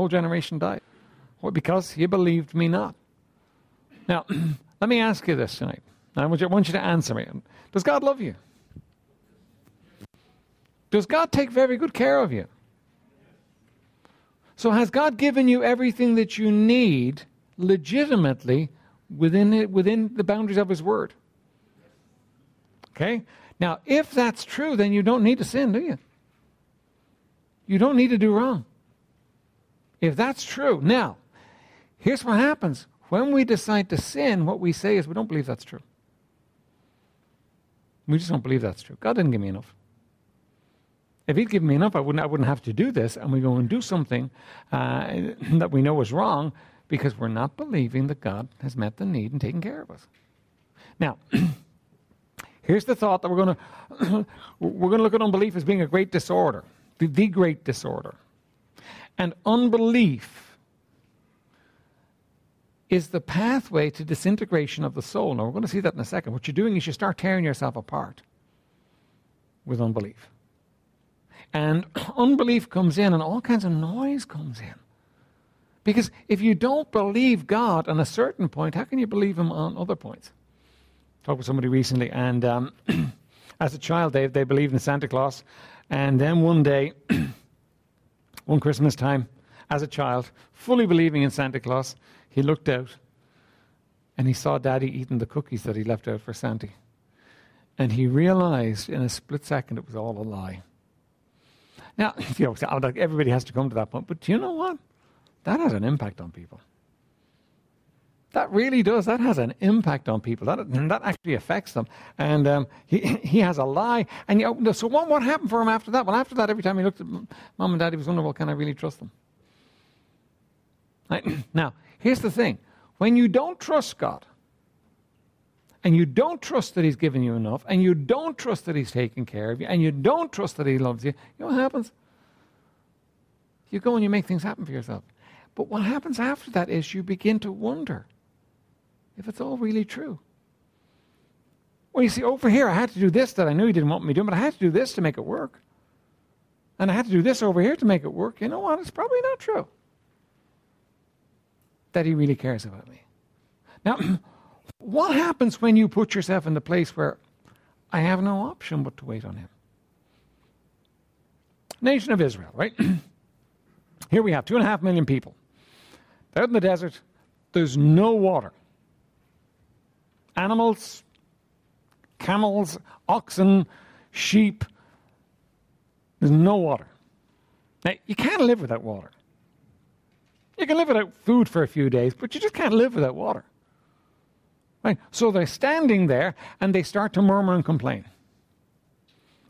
whole generation died. Well, because he believed me not. Now, let me ask you this tonight. I want you, I want you to answer me. Does God love you? Does God take very good care of you? So, has God given you everything that you need legitimately within, it, within the boundaries of His Word? Okay? Now, if that's true, then you don't need to sin, do you? You don't need to do wrong. If that's true. Now, here's what happens. When we decide to sin, what we say is we don't believe that's true. We just don't believe that's true. God didn't give me enough. If He'd given me enough, I wouldn't, I wouldn't have to do this. And we go and do something uh, that we know is wrong because we're not believing that God has met the need and taken care of us. Now, here's the thought that we're going to we're going to look at unbelief as being a great disorder, the, the great disorder. And unbelief is the pathway to disintegration of the soul. Now, we're going to see that in a second. What you're doing is you start tearing yourself apart with unbelief. And unbelief comes in, and all kinds of noise comes in. Because if you don't believe God on a certain point, how can you believe Him on other points? Talked with somebody recently, and um, as a child, they, they believed in Santa Claus. And then one day, one Christmas time, as a child, fully believing in Santa Claus, he looked out and he saw Daddy eating the cookies that he left out for Santa. And he realized in a split second it was all a lie. Now, you know, everybody has to come to that point, but do you know what? That has an impact on people. That really does. That has an impact on people. That, that actually affects them. And um, he, he has a lie. And you know, so what, what happened for him after that? Well, after that, every time he looked at mom and dad, he was wondering, well, can I really trust them? Right? Now, here's the thing. When you don't trust God, and you don't trust that He's given you enough, and you don't trust that He's taking care of you, and you don't trust that He loves you, you know what happens? You go and you make things happen for yourself. But what happens after that is you begin to wonder if it's all really true. Well, you see, over here, I had to do this that I knew he didn't want me doing, but I had to do this to make it work. And I had to do this over here to make it work. You know what? It's probably not true that he really cares about me. Now, what happens when you put yourself in the place where I have no option but to wait on him? Nation of Israel, right? Here we have two and a half million people. They're out in the desert. There's no water. Animals, camels, oxen, sheep. There's no water. Now, you can't live without water. You can live without food for a few days, but you just can't live without water. Right? So they're standing there and they start to murmur and complain.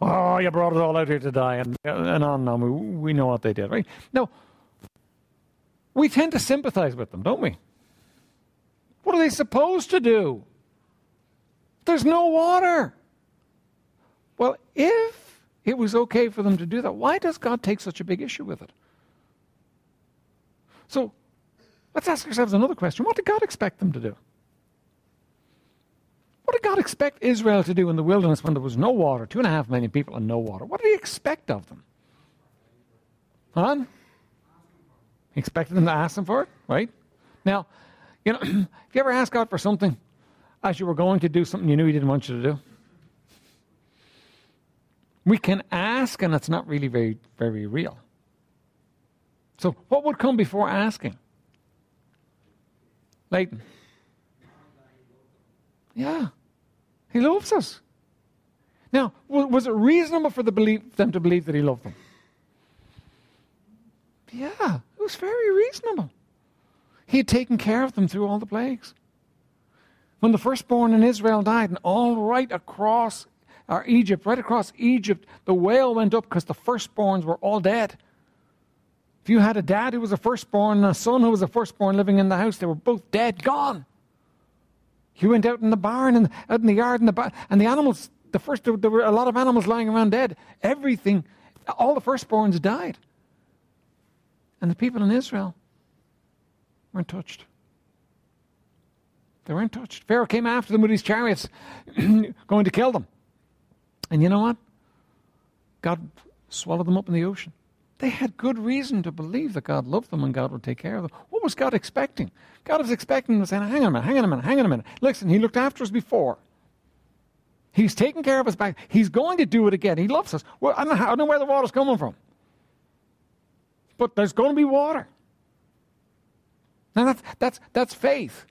Oh, you brought us all out here to die, and, and on and on. We, we know what they did, right? Now, we tend to sympathize with them, don't we? What are they supposed to do? There's no water. Well, if it was okay for them to do that, why does God take such a big issue with it? So let's ask ourselves another question What did God expect them to do? What did God expect Israel to do in the wilderness when there was no water, two and a half million people and no water? What did He expect of them? Huh? He expected them to ask Him for it, right? Now, you know, if you ever ask God for something as you were going to do something you knew He didn't want you to do? We can ask, and it's not really very, very real. So, what would come before asking? Leighton. Yeah. He loves us. Now, was it reasonable for the belief, them to believe that he loved them? Yeah, it was very reasonable. He had taken care of them through all the plagues. When the firstborn in Israel died, and all right across or Egypt, right across Egypt, the wail went up because the firstborns were all dead. If you had a dad who was a firstborn and a son who was a firstborn living in the house, they were both dead, gone. You went out in the barn and out in the yard and the bar, and the animals. The first there were a lot of animals lying around dead. Everything, all the firstborns died, and the people in Israel weren't touched. They weren't touched. Pharaoh came after them with his chariots, going to kill them. And you know what? God swallowed them up in the ocean. they had good reason to believe that God loved them and God would take care of them. What was God expecting? God was expecting them to say, hang on a minute, hang on a minute, hang on a minute. Listen, he looked after us before. He's taking care of us back. He's going to do it again. He loves us. Well, I don't know, I don't know where the water's coming from. But there's going to be water. Now that's, that's, that's faith.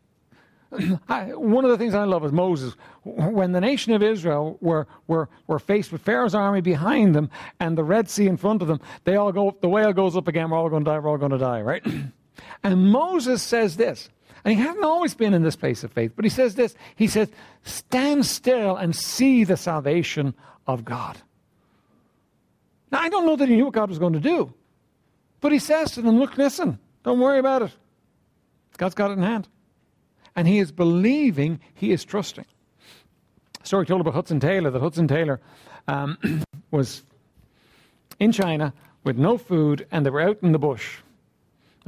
I, one of the things I love is Moses. When the nation of Israel were, were, were faced with Pharaoh's army behind them and the Red Sea in front of them, they all go, the wail goes up again, we're all going to die, we're all going to die, right? and Moses says this, and he hadn't always been in this place of faith, but he says this. He says, Stand still and see the salvation of God. Now, I don't know that he knew what God was going to do, but he says to them, Look, listen, don't worry about it. God's got it in hand. And he is believing, he is trusting. A story told about Hudson Taylor that Hudson Taylor um, was in China with no food and they were out in the bush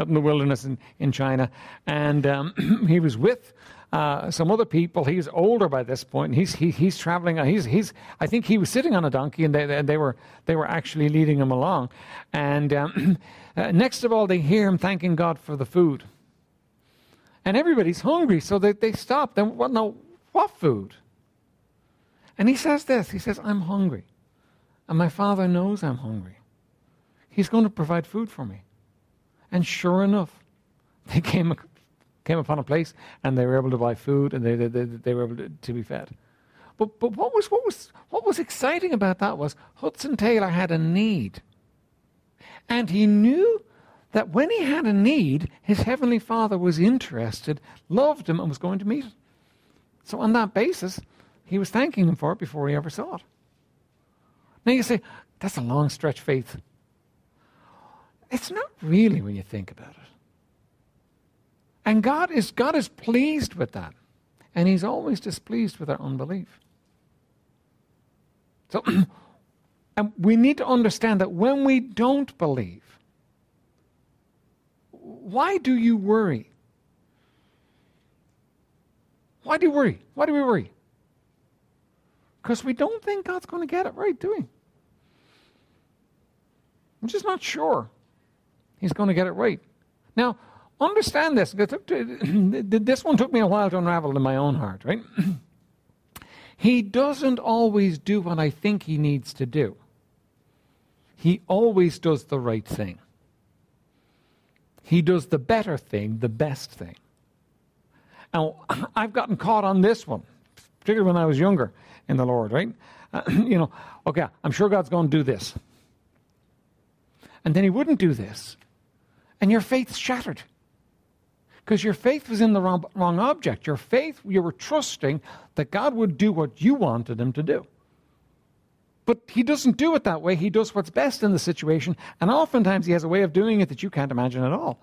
out in the wilderness in, in China. And um, he was with uh, some other people. He's older by this point. He's he, he's traveling. Uh, he's he's. I think he was sitting on a donkey, and they they, they were they were actually leading him along. And um, uh, next of all, they hear him thanking God for the food. And everybody's hungry, so they they stop. Then what? No, what food? And he says this. He says, "I'm hungry, and my father knows I'm hungry. He's going to provide food for me." And sure enough, they came, came upon a place and they were able to buy food and they, they, they, they were able to, to, be fed. But, but what, was, what, was, what was exciting about that was Hudson Taylor had a need. And he knew that when he had a need, his Heavenly Father was interested, loved him, and was going to meet him. So, on that basis, he was thanking him for it before he ever saw it. Now you say, that's a long stretch faith. It's not really when you think about it. And God is, God is pleased with that. And He's always displeased with our unbelief. So, and we need to understand that when we don't believe, why do you worry? Why do you worry? Why do we worry? Because we don't think God's going to get it right, do we? I'm just not sure. He's going to get it right. Now, understand this. This one took me a while to unravel in my own heart, right? he doesn't always do what I think he needs to do. He always does the right thing. He does the better thing, the best thing. Now, I've gotten caught on this one, particularly when I was younger in the Lord, right? Uh, you know, okay, I'm sure God's going to do this. And then he wouldn't do this and your faith's shattered. Because your faith was in the wrong, wrong object. Your faith, you were trusting that God would do what you wanted him to do. But he doesn't do it that way. He does what's best in the situation. And oftentimes he has a way of doing it that you can't imagine at all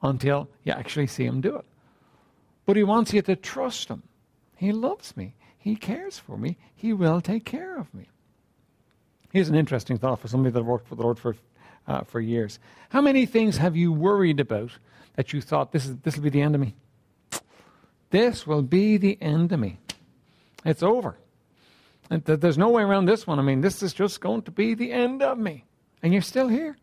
until you actually see him do it. But he wants you to trust him. He loves me. He cares for me. He will take care of me. Here's an interesting thought for somebody that worked for the Lord for uh, for years. How many things have you worried about that you thought this is this will be the end of me? This will be the end of me. It's over. There's no way around this one. I mean, this is just going to be the end of me. And you're still here.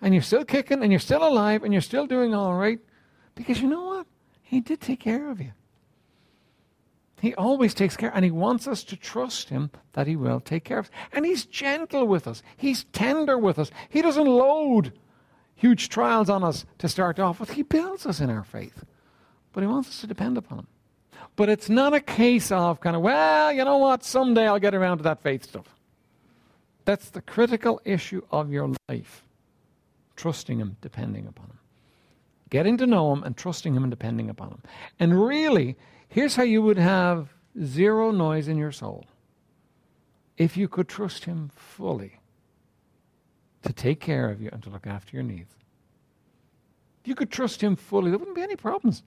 And you're still kicking and you're still alive and you're still doing all right. Because you know what? He did take care of you. He always takes care, and He wants us to trust Him that He will take care of us. And He's gentle with us, He's tender with us. He doesn't load huge trials on us to start off with, He builds us in our faith. But He wants us to depend upon Him. But it's not a case of kind of, well, you know what, someday I'll get around to that faith stuff. That's the critical issue of your life trusting Him, depending upon Him. Getting to know Him and trusting Him and depending upon Him. And really, Here's how you would have zero noise in your soul if you could trust Him fully to take care of you and to look after your needs. If you could trust Him fully, there wouldn't be any problems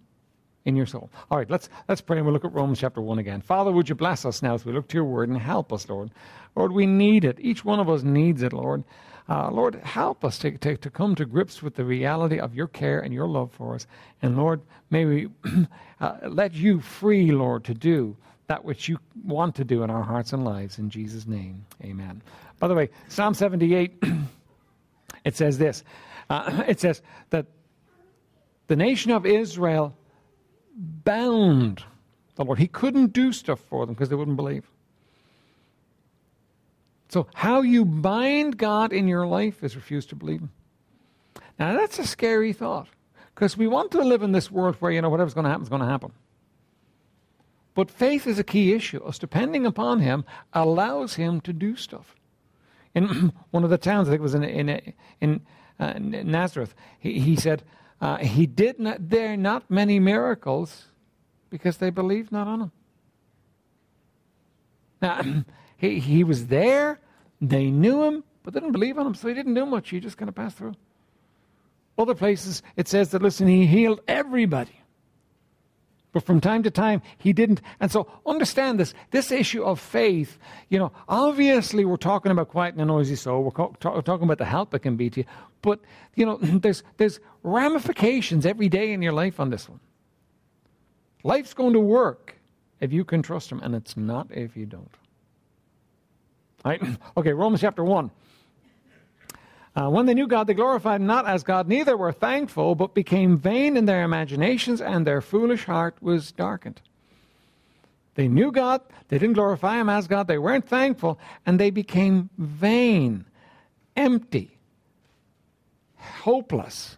in your soul. All right, let's, let's pray and we'll look at Romans chapter 1 again. Father, would you bless us now as we look to your word and help us, Lord? Lord, we need it. Each one of us needs it, Lord. Uh, Lord, help us to, to, to come to grips with the reality of your care and your love for us. And Lord, may we uh, let you free, Lord, to do that which you want to do in our hearts and lives. In Jesus' name, amen. By the way, Psalm 78 It says this uh, it says that the nation of Israel bound the Lord. He couldn't do stuff for them because they wouldn't believe. So, how you bind God in your life is refuse to believe Him. Now, that's a scary thought because we want to live in this world where, you know, whatever's going to happen is going to happen. But faith is a key issue. Us depending upon Him allows Him to do stuff. In one of the towns, I think it was in, in, in, uh, Nazareth, he, he said, uh, He did not, there not many miracles because they believed not on Him. Now, he, he was there, they knew him, but they didn't believe on him, so he didn't do much. He just kind of passed through. Other places, it says that, listen, he healed everybody. But from time to time, he didn't. And so understand this this issue of faith, you know, obviously we're talking about quiet and a noisy soul. We're co- talking about the help that can be to you. But, you know, there's, there's ramifications every day in your life on this one. Life's going to work if you can trust him, and it's not if you don't. Right? Okay, Romans chapter 1. Uh, when they knew God, they glorified not as God, neither were thankful, but became vain in their imaginations, and their foolish heart was darkened. They knew God, they didn't glorify Him as God, they weren't thankful, and they became vain, empty, hopeless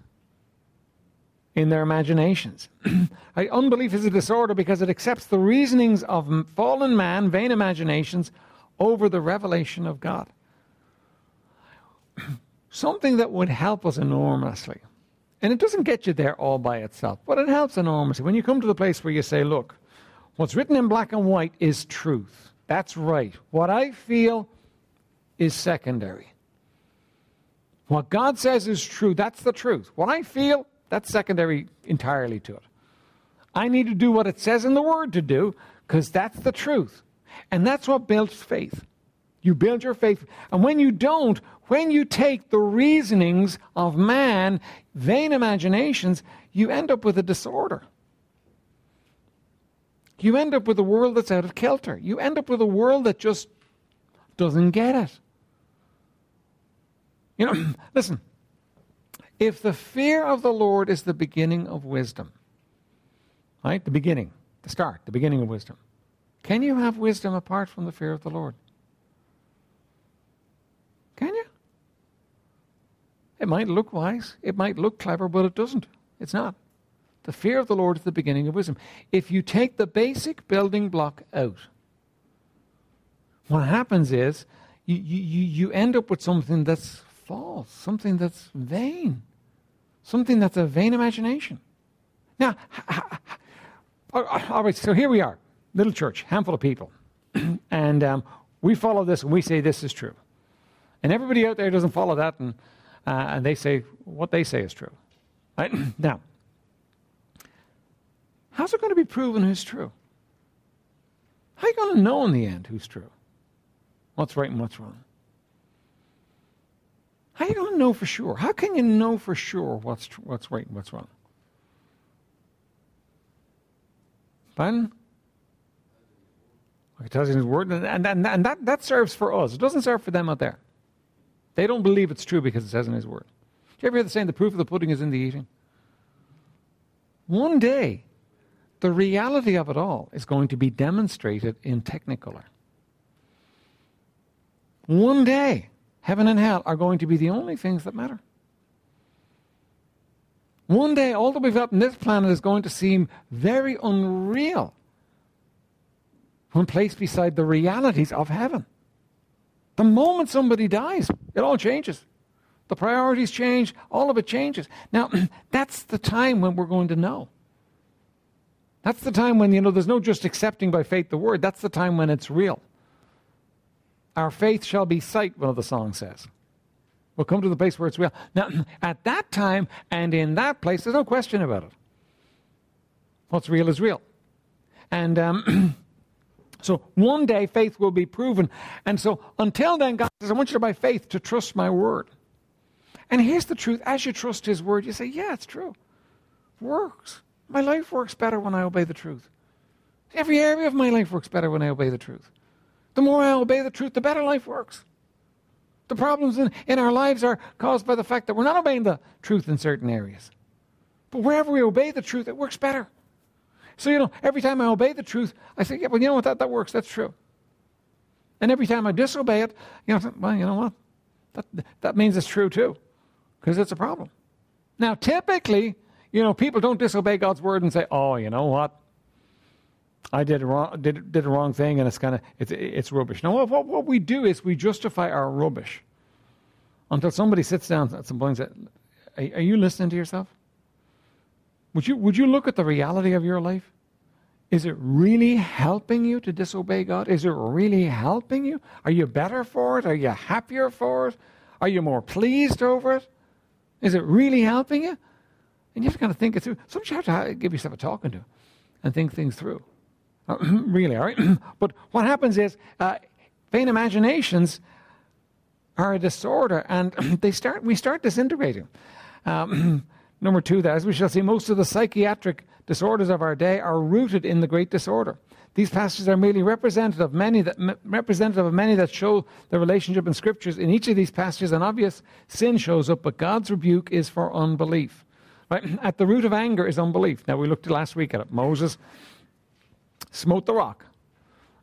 in their imaginations. Unbelief is a disorder because it accepts the reasonings of fallen man, vain imaginations, over the revelation of God. Something that would help us enormously. And it doesn't get you there all by itself, but it helps enormously. When you come to the place where you say, look, what's written in black and white is truth. That's right. What I feel is secondary. What God says is true. That's the truth. What I feel, that's secondary entirely to it. I need to do what it says in the Word to do because that's the truth. And that's what builds faith. You build your faith. And when you don't, when you take the reasonings of man, vain imaginations, you end up with a disorder. You end up with a world that's out of kilter. You end up with a world that just doesn't get it. You know, listen, if the fear of the Lord is the beginning of wisdom, right? The beginning, the start, the beginning of wisdom. Can you have wisdom apart from the fear of the Lord? Can you? It might look wise, it might look clever, but it doesn't. It's not. The fear of the Lord is the beginning of wisdom. If you take the basic building block out, what happens is you, you, you end up with something that's false, something that's vain, something that's a vain imagination. Now, all right, so here we are little church, handful of people. and um, we follow this and we say this is true. And everybody out there doesn't follow that and, uh, and they say what they say is true. Right? now, how's it going to be proven who's true? How are you going to know in the end who's true? What's right and what's wrong? How are you going to know for sure? How can you know for sure what's, tr- what's right and what's wrong? Pardon? He tells you his word, and, and, and that, that serves for us. It doesn't serve for them out there. They don't believe it's true because it says in his word. Do you ever hear the saying, the proof of the pudding is in the eating? One day, the reality of it all is going to be demonstrated in Technicolor. One day, heaven and hell are going to be the only things that matter. One day, all that we've got on this planet is going to seem very unreal when placed beside the realities of heaven. The moment somebody dies, it all changes. The priorities change, all of it changes. Now, that's the time when we're going to know. That's the time when, you know, there's no just accepting by faith the word. That's the time when it's real. Our faith shall be sight, one of the songs says. We'll come to the place where it's real. Now, at that time and in that place, there's no question about it. What's real is real. And um, So one day faith will be proven. And so until then, God says, I want you to by faith to trust my word. And here's the truth as you trust his word, you say, Yeah, it's true. Works. My life works better when I obey the truth. Every area of my life works better when I obey the truth. The more I obey the truth, the better life works. The problems in, in our lives are caused by the fact that we're not obeying the truth in certain areas. But wherever we obey the truth, it works better. So, you know, every time I obey the truth, I say, yeah, well, you know what, that, that works, that's true. And every time I disobey it, you know, well, you know what? That, that means it's true too, because it's a problem. Now, typically, you know, people don't disobey God's word and say, oh, you know what? I did wrong, did, did a wrong thing and it's kind of, it's, it's rubbish. Now, what, what we do is we justify our rubbish until somebody sits down at some point and says, are, are you listening to yourself? Would you, would you look at the reality of your life? Is it really helping you to disobey God? Is it really helping you? Are you better for it? Are you happier for it? Are you more pleased over it? Is it really helping you? And you have to kind of think it through. Sometimes you have to give yourself a talking to and think things through. really, all right? but what happens is uh, vain imaginations are a disorder and they start, we start disintegrating. Um, Number two, that as we shall see, most of the psychiatric disorders of our day are rooted in the great disorder. These passages are merely representative of many that representative of many that show the relationship in scriptures. In each of these passages, an obvious sin shows up, but God's rebuke is for unbelief. Right? At the root of anger is unbelief. Now we looked last week at it. Moses smote the rock.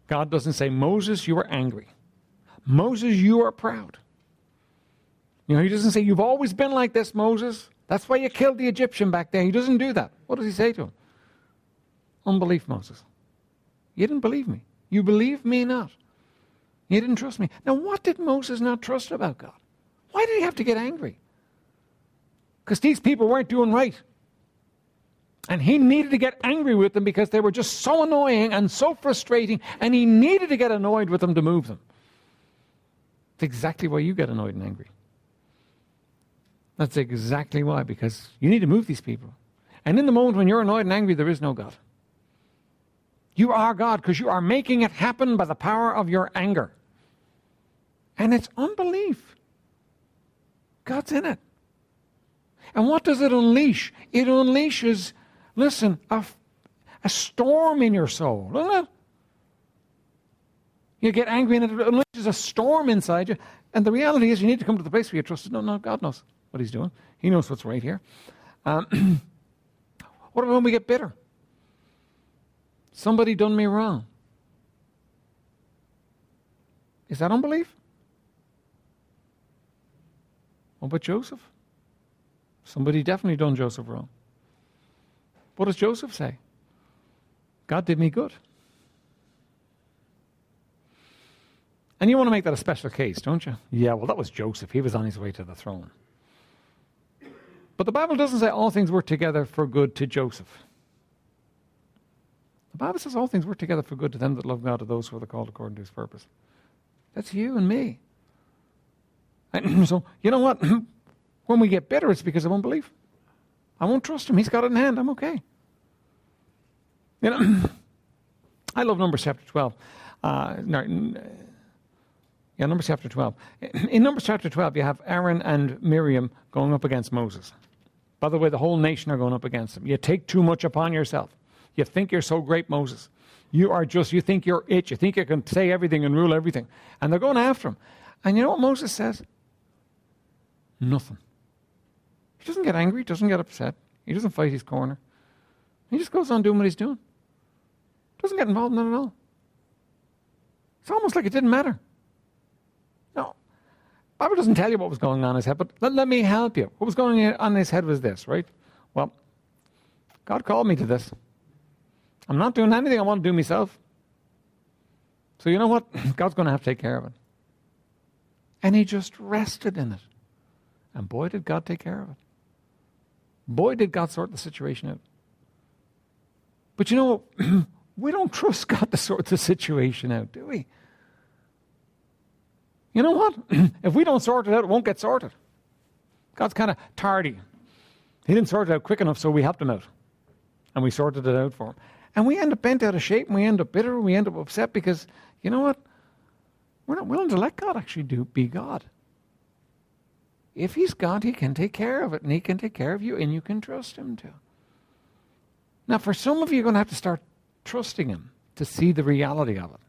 God doesn't say, Moses, you are angry. Moses, you are proud. You know, he doesn't say, You've always been like this, Moses. That's why you killed the Egyptian back there. He doesn't do that. What does he say to him? Unbelief, Moses. You didn't believe me. You believe me not. You didn't trust me. Now, what did Moses not trust about God? Why did he have to get angry? Because these people weren't doing right. And he needed to get angry with them because they were just so annoying and so frustrating, and he needed to get annoyed with them to move them. It's exactly why you get annoyed and angry. That's exactly why, because you need to move these people. And in the moment when you're annoyed and angry, there is no God. You are God because you are making it happen by the power of your anger. And it's unbelief. God's in it. And what does it unleash? It unleashes, listen, a, a storm in your soul, doesn't it? You get angry and it unleashes a storm inside you. And the reality is, you need to come to the place where you trust. No, no, God knows what he's doing. He knows what's right here. Um, what about when we get bitter? Somebody done me wrong. Is that unbelief? What about Joseph? Somebody definitely done Joseph wrong. What does Joseph say? God did me good. And you want to make that a special case, don't you? Yeah, well, that was Joseph. He was on his way to the throne. But the Bible doesn't say all things work together for good to Joseph. The Bible says all things work together for good to them that love God, to those who are called according to his purpose. That's you and me. And so, you know what? when we get bitter, it's because of unbelief. I won't trust him. He's got it in hand. I'm okay. You know, I love Numbers chapter 12. Uh, no, yeah, Numbers chapter 12. In Numbers chapter 12, you have Aaron and Miriam going up against Moses. By the way, the whole nation are going up against him. You take too much upon yourself. You think you're so great, Moses. You are just, you think you're it. You think you can say everything and rule everything. And they're going after him. And you know what Moses says? Nothing. He doesn't get angry, he doesn't get upset. He doesn't fight his corner. He just goes on doing what he's doing. Doesn't get involved in it at all. It's almost like it didn't matter. Bible doesn't tell you what was going on in his head, but let, let me help you. What was going on in his head was this, right? Well, God called me to this. I'm not doing anything I want to do myself. So you know what? God's going to have to take care of it. And he just rested in it. And boy, did God take care of it. Boy, did God sort the situation out. But you know, we don't trust God to sort the situation out, do we? You know what? if we don't sort it out, it won't get sorted. God's kind of tardy. He didn't sort it out quick enough, so we helped him out. And we sorted it out for him. And we end up bent out of shape, and we end up bitter, and we end up upset because, you know what? We're not willing to let God actually do be God. If He's God, He can take care of it, and He can take care of you, and you can trust Him to. Now, for some of you, you're going to have to start trusting Him to see the reality of it.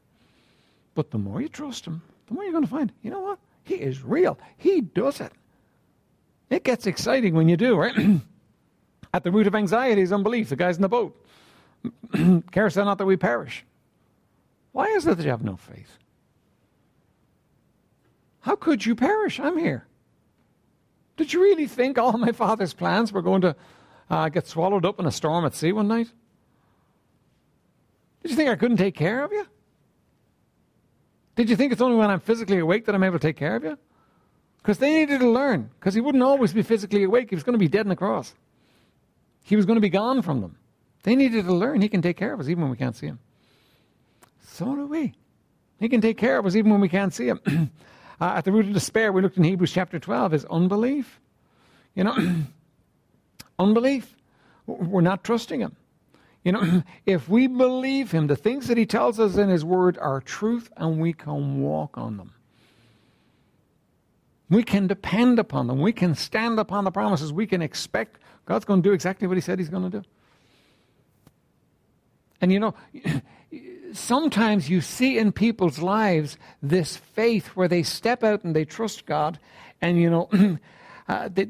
But the more you trust Him, the more you're going to find, you know what? He is real. He does it. It gets exciting when you do, right? At the root of anxiety is unbelief. The guy's in the boat. Carest thou not that we perish? Why is it that you have no faith? How could you perish? I'm here. Did you really think all my father's plans were going to uh, get swallowed up in a storm at sea one night? Did you think I couldn't take care of you? Did you think it's only when I'm physically awake that I'm able to take care of you? Because they needed to learn, because he wouldn't always be physically awake. He was going to be dead on the cross. He was going to be gone from them. They needed to learn he can take care of us even when we can't see him. So do we. He can take care of us even when we can't see him. uh, at the root of despair, we looked in Hebrews chapter 12, is unbelief. You know, unbelief. We're not trusting him. You know, if we believe him, the things that he tells us in his word are truth and we can walk on them. We can depend upon them. We can stand upon the promises. We can expect God's going to do exactly what He said He's going to do. And you know, sometimes you see in people's lives this faith where they step out and they trust God, and you know, uh, they,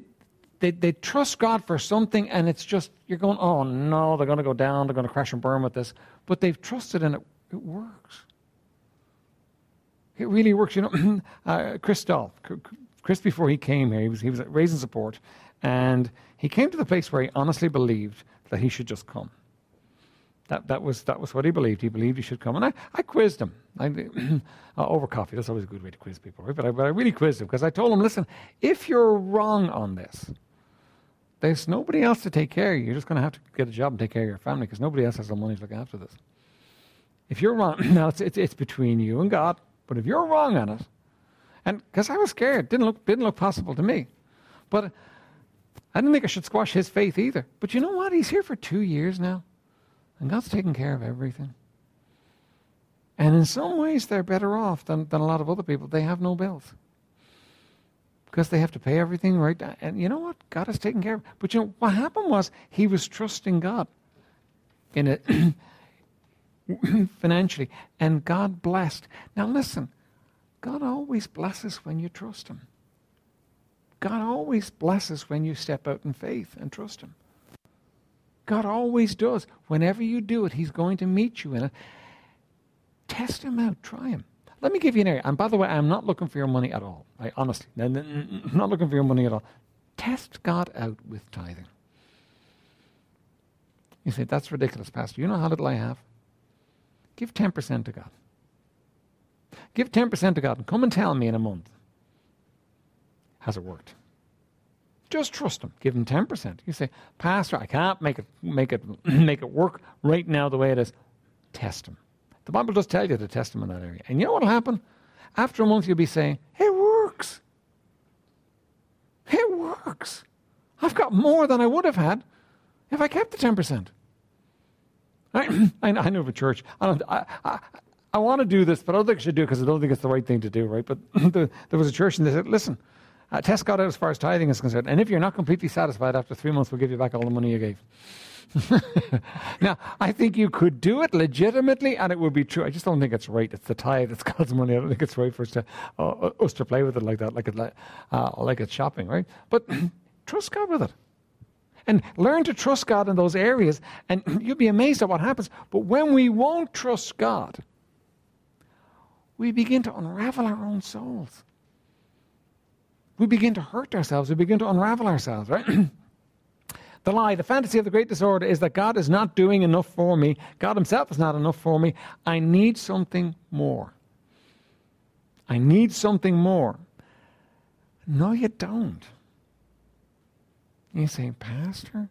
they, they trust God for something, and it's just, you're going, oh no, they're going to go down, they're going to crash and burn with this. But they've trusted and it, it works. It really works. You know, uh, Chris Dahl, Chris, before he came here, he was, he was raising support, and he came to the place where he honestly believed that he should just come. That, that, was, that was what he believed. He believed he should come. And I, I quizzed him I, uh, over coffee. That's always a good way to quiz people, right? But I, but I really quizzed him because I told him, listen, if you're wrong on this, there's nobody else to take care of you. You're just going to have to get a job and take care of your family because nobody else has the money to look after this. If you're wrong, now it's, it's, it's between you and God, but if you're wrong on it, and because I was scared, didn't look didn't look possible to me. But I didn't think I should squash his faith either. But you know what? He's here for two years now, and God's taking care of everything. And in some ways, they're better off than, than a lot of other people. They have no bills because they have to pay everything right. And you know what? God has taken care of. But you know what happened was he was trusting God in it financially, and God blessed. Now listen, God always blesses when you trust Him. God always blesses when you step out in faith and trust Him. God always does. Whenever you do it, He's going to meet you in it. Test Him out. Try Him. Let me give you an area. And by the way, I'm not looking for your money at all. I honestly, not looking for your money at all. Test God out with tithing. You say, that's ridiculous, Pastor. You know how little I have? Give 10% to God. Give 10% to God and come and tell me in a month. Has it worked? Just trust him. Give him 10%. You say, Pastor, I can't make it, make it, make it work right now the way it is. Test him. The Bible does tell you to test him in that area. And you know what will happen? After a month, you'll be saying, It works. It works. I've got more than I would have had if I kept the 10%. I, I, know of a church. I, don't, I, I, I want to do this, but I don't think I should do it because I don't think it's the right thing to do, right? But the, there was a church and they said, listen, uh, test God out as far as tithing is concerned. And if you're not completely satisfied after three months, we'll give you back all the money you gave. now, I think you could do it legitimately and it would be true. I just don't think it's right. It's the tithe, it's God's money. I don't think it's right for us to, uh, uh us to play with it like that, like, it, uh, like it's shopping, right? But trust God with it. And learn to trust God in those areas, and you'll be amazed at what happens. But when we won't trust God, we begin to unravel our own souls. We begin to hurt ourselves. We begin to unravel ourselves, right? the lie, the fantasy of the great disorder is that God is not doing enough for me. God Himself is not enough for me. I need something more. I need something more. No, you don't. You say, Pastor,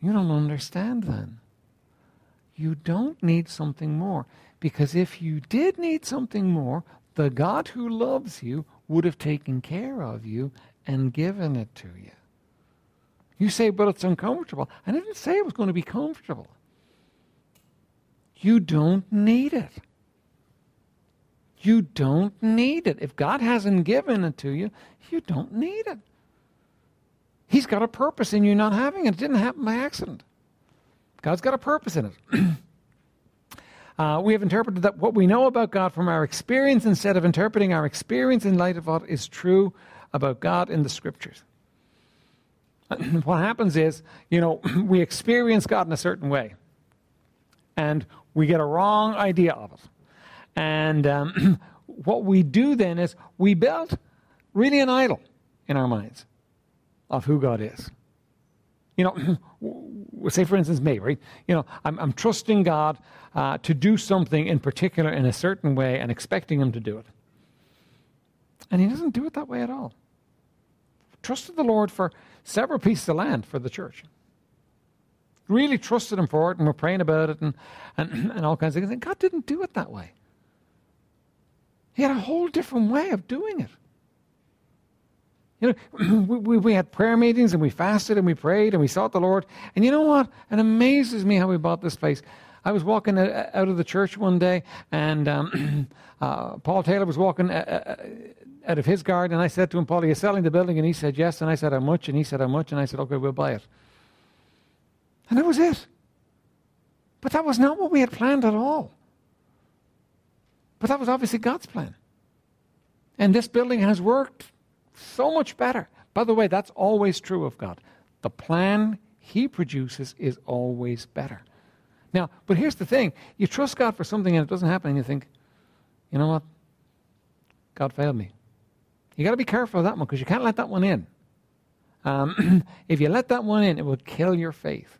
you don't understand then. You don't need something more. Because if you did need something more, the God who loves you would have taken care of you and given it to you. You say, but it's uncomfortable. I didn't say it was going to be comfortable. You don't need it. You don't need it. If God hasn't given it to you, you don't need it. He's got a purpose in you not having it. It didn't happen by accident. God's got a purpose in it. Uh, we have interpreted that what we know about God from our experience instead of interpreting our experience in light of what is true about God in the scriptures. what happens is, you know, we experience God in a certain way, and we get a wrong idea of it. And um, what we do then is we build really an idol in our minds of who God is. You know, say for instance, right? You know, I'm, I'm trusting God uh, to do something in particular in a certain way and expecting Him to do it. And He doesn't do it that way at all. Trusted the Lord for several pieces of land for the church. Really trusted Him for it, and we're praying about it and, and, and all kinds of things. And God didn't do it that way. He had a whole different way of doing it. You know, we, we had prayer meetings and we fasted and we prayed and we sought the Lord. And you know what? It amazes me how we bought this place. I was walking out of the church one day, and um, uh, Paul Taylor was walking uh, uh, out of his garden, and I said to him, Paul, are you selling the building? And he said, yes. And I said, how much? And he said, how much? And I said, okay, we'll buy it. And that was it. But that was not what we had planned at all. But that was obviously God's plan. And this building has worked so much better. By the way, that's always true of God. The plan He produces is always better. Now, but here's the thing you trust God for something and it doesn't happen, and you think, you know what? God failed me. You got to be careful of that one because you can't let that one in. Um, if you let that one in, it will kill your faith.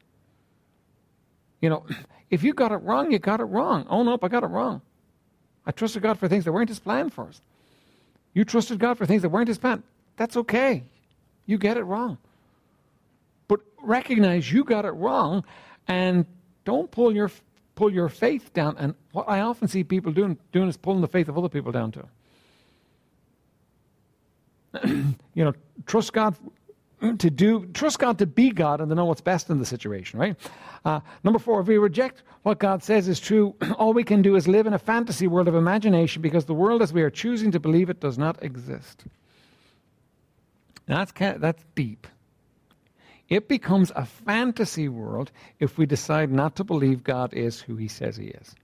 You know, if you got it wrong, you got it wrong. Oh, nope, I got it wrong. I trusted God for things that weren't His plan for us. You trusted God for things that weren't His plan. That's okay. You get it wrong. But recognize you got it wrong and don't pull your, pull your faith down. And what I often see people doing, doing is pulling the faith of other people down too. you know, trust God to do, trust God to be God and to know what's best in the situation, right? Uh, number four, if we reject what God says is true, all we can do is live in a fantasy world of imagination because the world as we are choosing to believe it does not exist. Now that's, that's deep. It becomes a fantasy world if we decide not to believe God is who he says he is.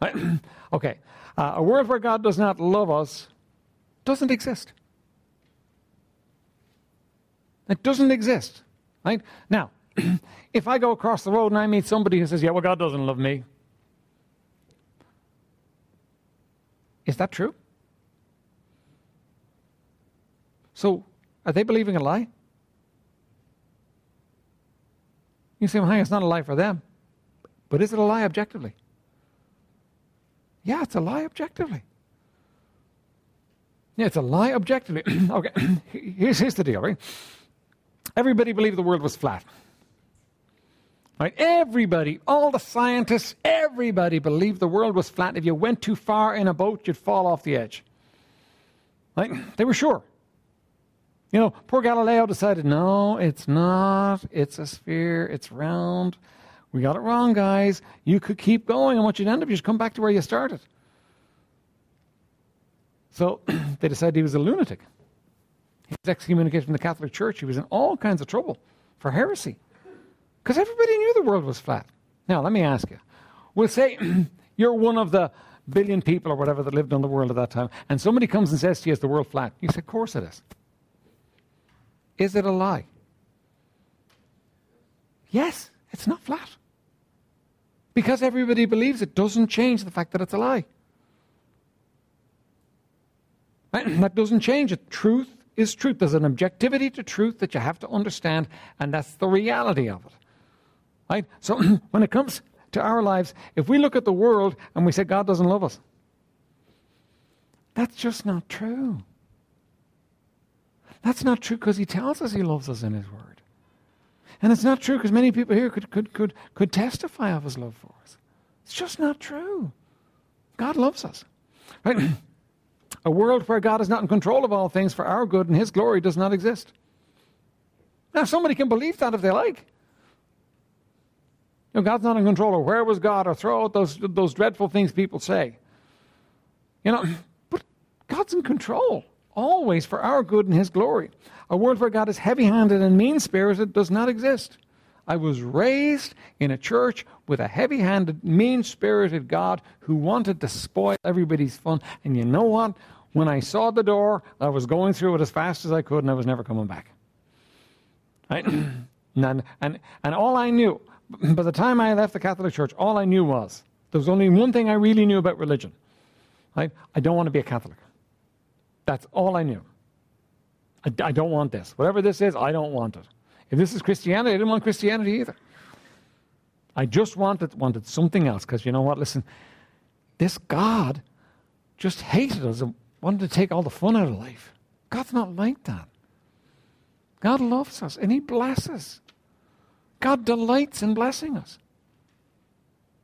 Right? okay, uh, a world where God does not love us doesn't exist. It doesn't exist. Right? Now, if I go across the road and I meet somebody who says, Yeah, well, God doesn't love me, is that true? So, are they believing a lie? You say, well, hey, it's not a lie for them. But is it a lie objectively? Yeah, it's a lie objectively. Yeah, it's a lie objectively. okay, here's, here's the deal, right? Everybody believed the world was flat. Right? Everybody, all the scientists, everybody believed the world was flat. If you went too far in a boat, you'd fall off the edge. Right? They were sure. You know, poor Galileo decided, no, it's not. It's a sphere. It's round. We got it wrong, guys. You could keep going, and what you'd end up, you just come back to where you started. So they decided he was a lunatic. He was excommunicated from the Catholic Church. He was in all kinds of trouble for heresy because everybody knew the world was flat. Now, let me ask you. We'll say you're one of the billion people or whatever that lived on the world at that time, and somebody comes and says to you, Is the world flat? You say, Of course it is. Is it a lie? Yes, it's not flat. Because everybody believes it doesn't change the fact that it's a lie. That doesn't change it. Truth is truth. There's an objectivity to truth that you have to understand, and that's the reality of it. Right? So when it comes to our lives, if we look at the world and we say God doesn't love us, that's just not true. That's not true because he tells us he loves us in his word. And it's not true because many people here could, could, could, could testify of his love for us. It's just not true. God loves us. Right? A world where God is not in control of all things for our good and His glory does not exist. Now, somebody can believe that if they like. You know, God's not in control, or where was God, or throw out those, those dreadful things people say. You know, but God's in control, always for our good and His glory. A world where God is heavy handed and mean spirited does not exist. I was raised in a church with a heavy handed, mean spirited God who wanted to spoil everybody's fun. And you know what? When I saw the door, I was going through it as fast as I could and I was never coming back. Right? and, and, and all I knew, by the time I left the Catholic Church, all I knew was there was only one thing I really knew about religion. Right? I don't want to be a Catholic. That's all I knew. I, I don't want this. Whatever this is, I don't want it. If this is Christianity, I didn't want Christianity either. I just wanted, wanted something else because you know what? Listen, this God just hated us and wanted to take all the fun out of life. God's not like that. God loves us and He blesses. God delights in blessing us.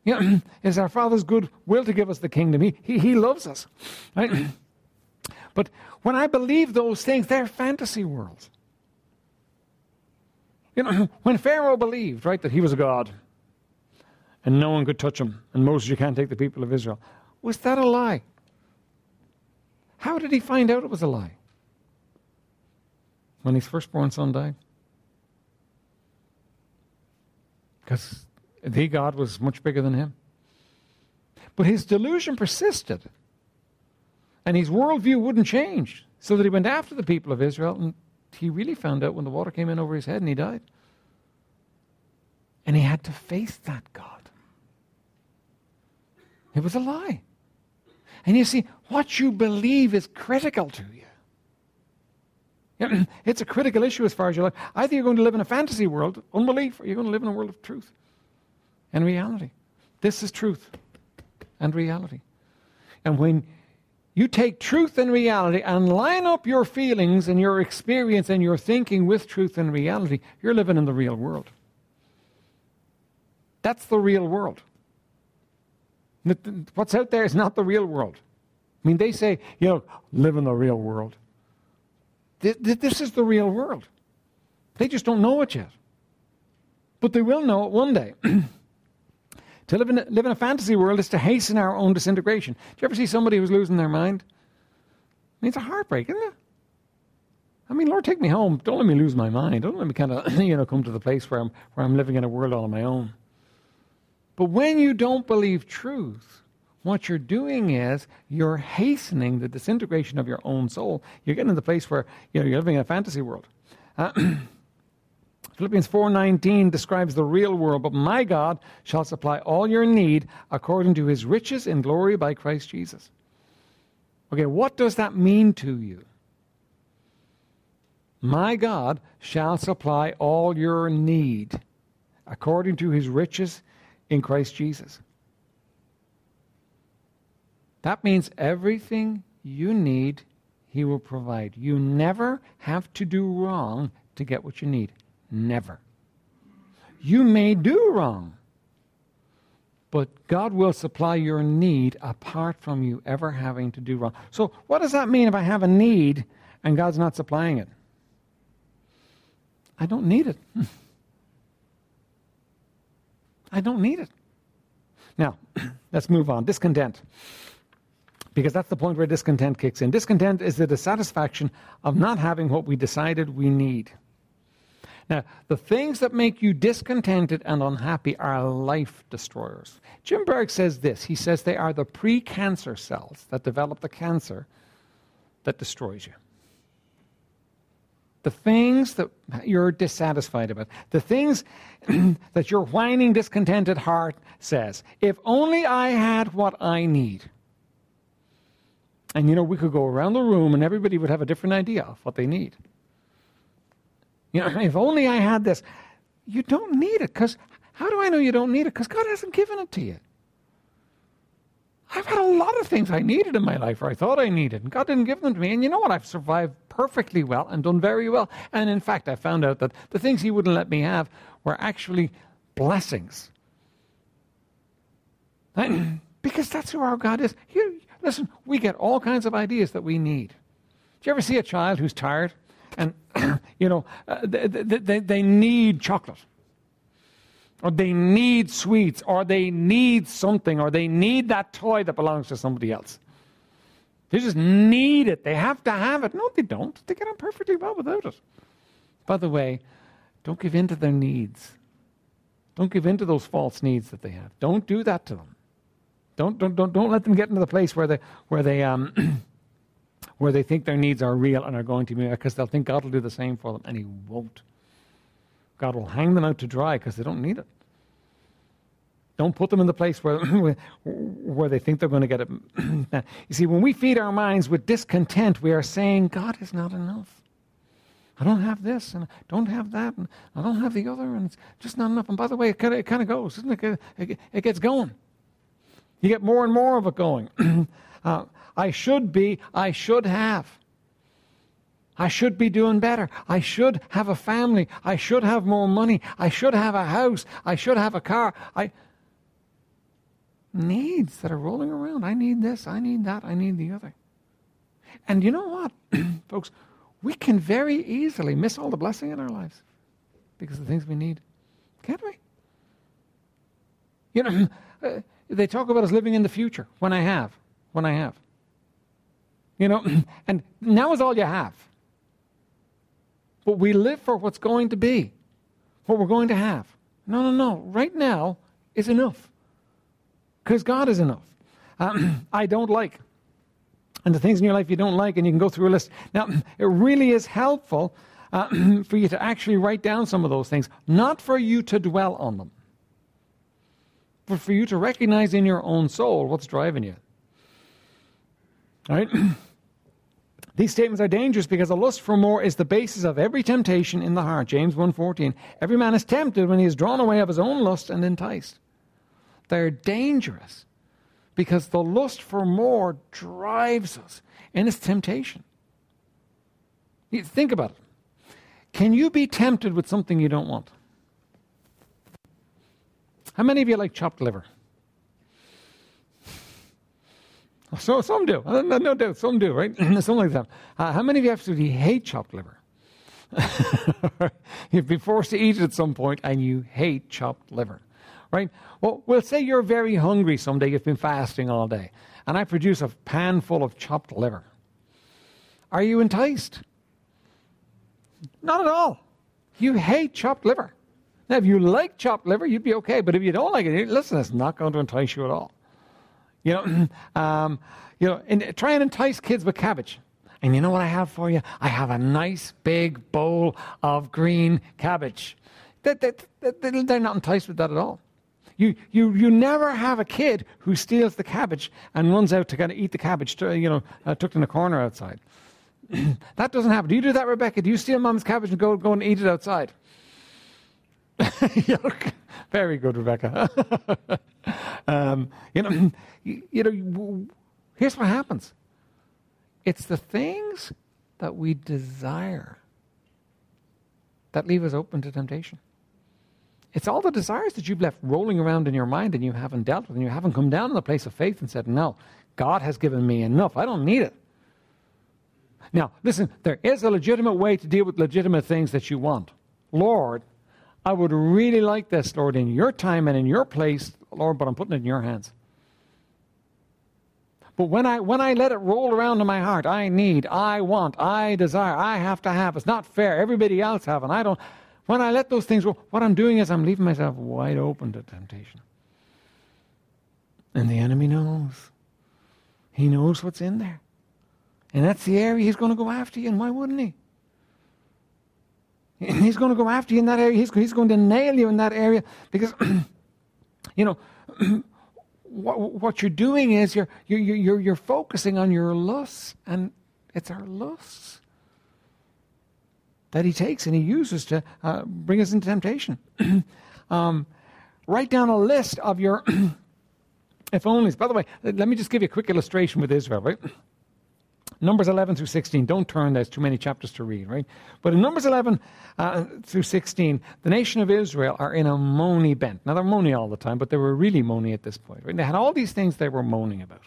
Know, it's our Father's good will to give us the kingdom. He, he, he loves us. Right? but when I believe those things, they're fantasy worlds. You know, when Pharaoh believed, right, that he was a god and no one could touch him, and Moses, you can't take the people of Israel, was that a lie? How did he find out it was a lie? When his firstborn son died? Because the God was much bigger than him. But his delusion persisted. And his worldview wouldn't change. So that he went after the people of Israel and he really found out when the water came in over his head and he died. And he had to face that God. It was a lie. And you see, what you believe is critical to you. It's a critical issue as far as your life. Either you're going to live in a fantasy world, unbelief, or you're going to live in a world of truth and reality. This is truth and reality. And when you take truth and reality and line up your feelings and your experience and your thinking with truth and reality, you're living in the real world. That's the real world. What's out there is not the real world. I mean, they say, you know, live in the real world. This is the real world. They just don't know it yet. But they will know it one day. To live in, a, live in a fantasy world is to hasten our own disintegration. Do you ever see somebody who's losing their mind? I mean, it's a heartbreak, isn't it? I mean, Lord, take me home. Don't let me lose my mind. Don't let me kind of, you know, come to the place where I'm, where I'm living in a world all on my own. But when you don't believe truth, what you're doing is you're hastening the disintegration of your own soul. You're getting to the place where you know, you're living in a fantasy world. Uh, Philippians 4:19 describes the real world, but my God shall supply all your need according to his riches in glory by Christ Jesus. Okay, what does that mean to you? My God shall supply all your need according to his riches in Christ Jesus. That means everything you need, he will provide. You never have to do wrong to get what you need. Never. You may do wrong, but God will supply your need apart from you ever having to do wrong. So, what does that mean if I have a need and God's not supplying it? I don't need it. I don't need it. Now, let's move on. Discontent. Because that's the point where discontent kicks in. Discontent is the dissatisfaction of not having what we decided we need. Now, the things that make you discontented and unhappy are life destroyers. Jim Berg says this he says they are the pre-cancer cells that develop the cancer that destroys you. The things that you're dissatisfied about, the things that your whining, discontented heart says, if only I had what I need. And you know, we could go around the room and everybody would have a different idea of what they need. You know, if only I had this. You don't need it because how do I know you don't need it? Because God hasn't given it to you. I've had a lot of things I needed in my life, or I thought I needed, and God didn't give them to me. And you know what? I've survived perfectly well and done very well. And in fact, I found out that the things He wouldn't let me have were actually blessings. because that's who our God is. You, listen, we get all kinds of ideas that we need. Do you ever see a child who's tired? And, you know, uh, they, they, they need chocolate. Or they need sweets, or they need something, or they need that toy that belongs to somebody else. They just need it. They have to have it. No, they don't. They get on perfectly well without it. By the way, don't give in to their needs. Don't give in to those false needs that they have. Don't do that to them. Don't, don't, don't, don't let them get into the place where they, where they, um, where they think their needs are real and are going to be because they'll think God will do the same for them, and He won't. God will hang them out to dry because they don't need it. Don't put them in the place where, where they think they're going to get it. you see, when we feed our minds with discontent, we are saying, God is not enough. I don't have this, and I don't have that, and I don't have the other, and it's just not enough. And by the way, it kind of, it kind of goes, it? It, it gets going. You get more and more of it going. uh, I should be, I should have. I should be doing better. I should have a family. I should have more money. I should have a house. I should have a car. I needs that are rolling around. I need this, I need that, I need the other. And you know what, folks? We can very easily miss all the blessing in our lives because of the things we need. Can't we? You know, uh, they talk about us living in the future. When I have, when I have. You know, and now is all you have. But we live for what's going to be, what we're going to have. No, no, no. Right now is enough because God is enough. Um, I don't like. And the things in your life you don't like, and you can go through a list. Now, it really is helpful uh, for you to actually write down some of those things, not for you to dwell on them, but for you to recognize in your own soul what's driving you. All right? These statements are dangerous because a lust for more is the basis of every temptation in the heart. James 1:14. Every man is tempted when he is drawn away of his own lust and enticed. They're dangerous because the lust for more drives us and it's temptation. Think about it. Can you be tempted with something you don't want? How many of you like chopped liver? So some do. No doubt, some do, right? some like that. Uh, how many of you absolutely hate chopped liver? You've been forced to eat it at some point, and you hate chopped liver right? Well, we'll say you're very hungry someday, you've been fasting all day, and I produce a pan full of chopped liver. Are you enticed? Not at all. You hate chopped liver. Now, if you like chopped liver, you'd be okay. But if you don't like it, listen, it's not going to entice you at all. You know, um, you know, and try and entice kids with cabbage. And you know what I have for you? I have a nice big bowl of green cabbage. They, they, they, they're not enticed with that at all. You, you, you never have a kid who steals the cabbage and runs out to kind of eat the cabbage, to, you know, uh, tucked in a corner outside. that doesn't happen. Do you do that, Rebecca? Do you steal mom's cabbage and go, go and eat it outside? Very good, Rebecca. um, you know, you, know, here's what happens. It's the things that we desire that leave us open to temptation. It's all the desires that you've left rolling around in your mind and you haven't dealt with, and you haven't come down to the place of faith and said, No, God has given me enough. I don't need it. Now, listen, there is a legitimate way to deal with legitimate things that you want. Lord, I would really like this, Lord, in your time and in your place, Lord, but I'm putting it in your hands. But when I, when I let it roll around in my heart, I need, I want, I desire, I have to have. It's not fair. Everybody else have, and I don't. When I let those things go, what I'm doing is I'm leaving myself wide open to temptation. And the enemy knows. He knows what's in there. And that's the area he's going to go after you, and why wouldn't he? He's going to go after you in that area. He's, he's going to nail you in that area because, you know, what, what you're doing is you're, you're, you're, you're focusing on your lusts, and it's our lusts that he takes and he uses to uh, bring us into temptation. um, write down a list of your if onlys. By the way, let me just give you a quick illustration with Israel, right? Numbers 11 through 16. Don't turn, there's too many chapters to read, right? But in Numbers 11 uh, through 16, the nation of Israel are in a moany bent. Now, they're moany all the time, but they were really moany at this point, right? They had all these things they were moaning about.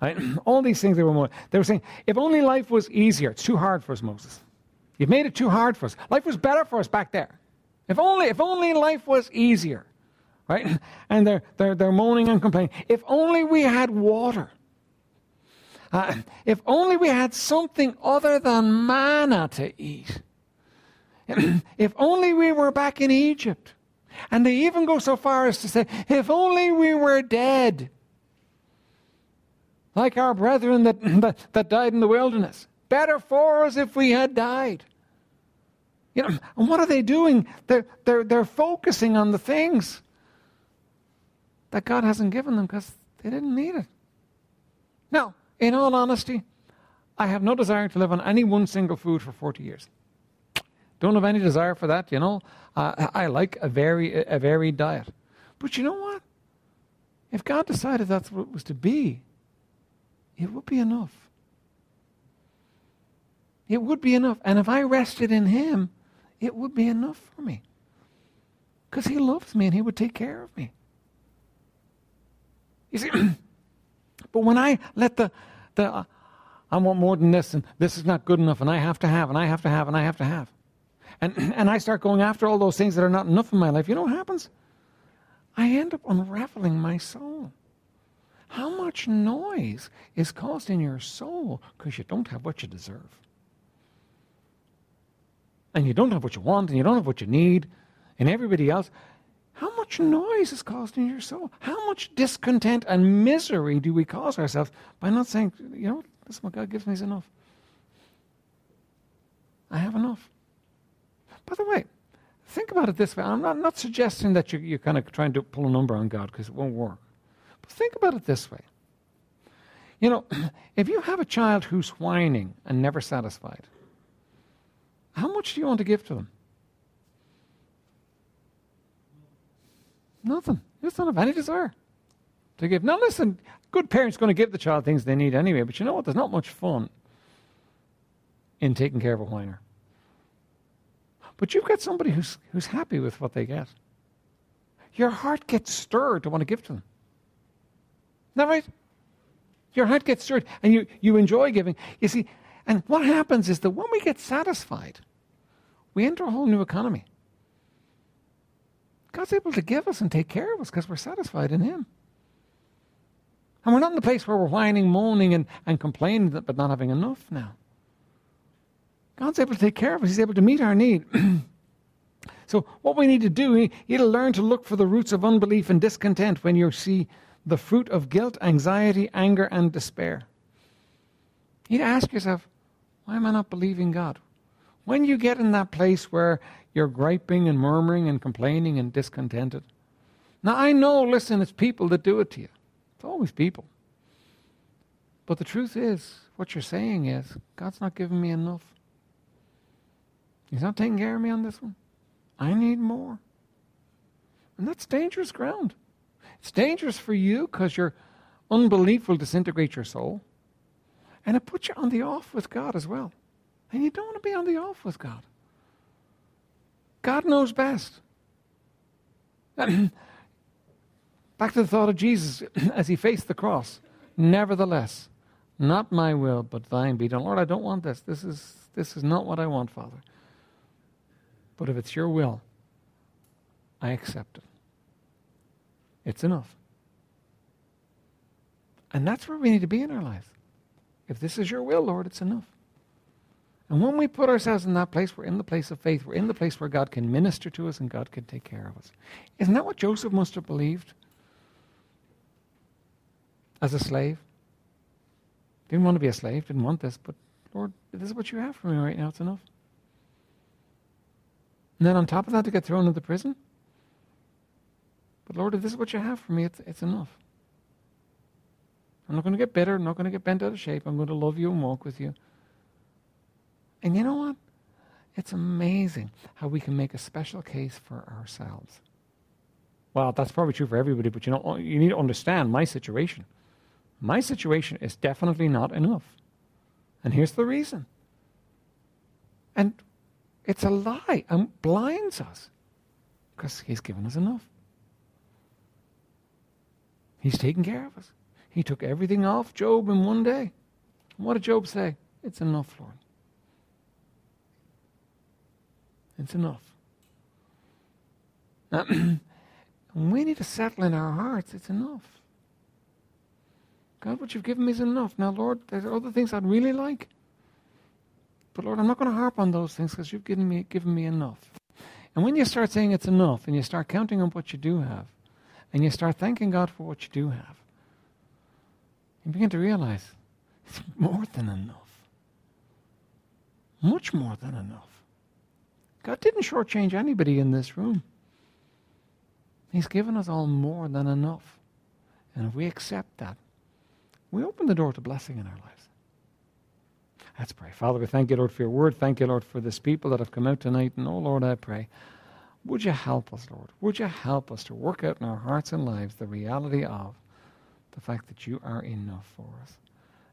Right? all these things they were moaning. They were saying, if only life was easier. It's too hard for us, Moses. You've made it too hard for us. Life was better for us back there. If only, if only life was easier. Right? And they're, they're, they're moaning and complaining. If only we had water. Uh, if only we had something other than manna to eat. if only we were back in Egypt. And they even go so far as to say, if only we were dead, like our brethren that, that, that died in the wilderness. Better for us if we had died. You know, and what are they doing? They're, they're, they're focusing on the things that God hasn't given them because they didn't need it. Now, in all honesty, I have no desire to live on any one single food for 40 years. Don't have any desire for that, you know. Uh, I like a, very, a varied diet. But you know what? If God decided that's what it was to be, it would be enough. It would be enough. And if I rested in Him, it would be enough for me. Because He loves me and He would take care of me. You see, but when I let the, the uh, I want more than this, and this is not good enough, and I have to have, and I have to have, and I have to have. And, and I start going after all those things that are not enough in my life. You know what happens? I end up unraveling my soul. How much noise is caused in your soul because you don't have what you deserve? And you don't have what you want, and you don't have what you need, and everybody else. How much noise is caused in your soul? How much discontent and misery do we cause ourselves by not saying, you know, this is what God gives me is enough? I have enough. By the way, think about it this way. I'm not, not suggesting that you're, you're kind of trying to pull a number on God because it won't work. But think about it this way. You know, if you have a child who's whining and never satisfied, how much do you want to give to them? Nothing. Just don't have any desire to give. Now, listen, good parents going to give the child things they need anyway, but you know what? There's not much fun in taking care of a whiner. But you've got somebody who's, who's happy with what they get. Your heart gets stirred to want to give to them. Isn't that right? Your heart gets stirred and you, you enjoy giving. You see, and what happens is that when we get satisfied, we enter a whole new economy. God's able to give us and take care of us because we're satisfied in Him. And we're not in the place where we're whining, moaning, and, and complaining, but not having enough now. God's able to take care of us, He's able to meet our need. so, what we need to do, you need to learn to look for the roots of unbelief and discontent when you see the fruit of guilt, anxiety, anger, and despair. You need to ask yourself, why am I not believing God? When you get in that place where you're griping and murmuring and complaining and discontented. Now, I know, listen, it's people that do it to you. It's always people. But the truth is, what you're saying is, God's not giving me enough. He's not taking care of me on this one. I need more. And that's dangerous ground. It's dangerous for you because your unbelief will disintegrate your soul. And it puts you on the off with God as well. And you don't want to be on the off with God. God knows best. Back to the thought of Jesus as he faced the cross. Nevertheless, not my will, but thine be done. Lord, I don't want this. This is, this is not what I want, Father. But if it's your will, I accept it. It's enough. And that's where we need to be in our lives. If this is your will, Lord, it's enough. And when we put ourselves in that place, we're in the place of faith. We're in the place where God can minister to us and God can take care of us. Isn't that what Joseph must have believed as a slave? Didn't want to be a slave, didn't want this, but Lord, this is what you have for me right now. It's enough. And then on top of that, to get thrown into prison? But Lord, if this is what you have for me, it's, it's enough. I'm not going to get bitter. I'm not going to get bent out of shape. I'm going to love you and walk with you. And you know what? It's amazing how we can make a special case for ourselves. Well, that's probably true for everybody, but you know, you need to understand my situation. My situation is definitely not enough. And here's the reason. And it's a lie and blinds us because he's given us enough. He's taken care of us. He took everything off Job in one day. What did Job say? It's enough, Lord. It's enough. Now, we need to settle in our hearts. It's enough. God, what you've given me is enough. Now, Lord, there's other things I'd really like. But Lord, I'm not going to harp on those things because you've given me, given me enough. And when you start saying it's enough and you start counting on what you do have and you start thanking God for what you do have, you begin to realize it's more than enough. Much more than enough. God didn't shortchange anybody in this room. He's given us all more than enough. And if we accept that, we open the door to blessing in our lives. Let's pray. Father, we thank you, Lord, for your word. Thank you, Lord, for this people that have come out tonight. And oh, Lord, I pray, would you help us, Lord? Would you help us to work out in our hearts and lives the reality of the fact that you are enough for us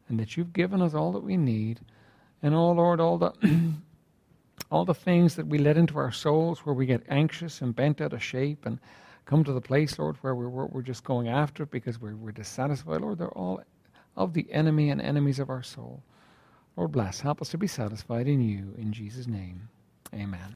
and that you've given us all that we need. And oh, Lord, all the. all the things that we let into our souls where we get anxious and bent out of shape and come to the place, Lord, where we're, we're just going after it because we're, we're dissatisfied, Lord, they're all of the enemy and enemies of our soul. Lord bless. Help us to be satisfied in you. In Jesus' name, amen.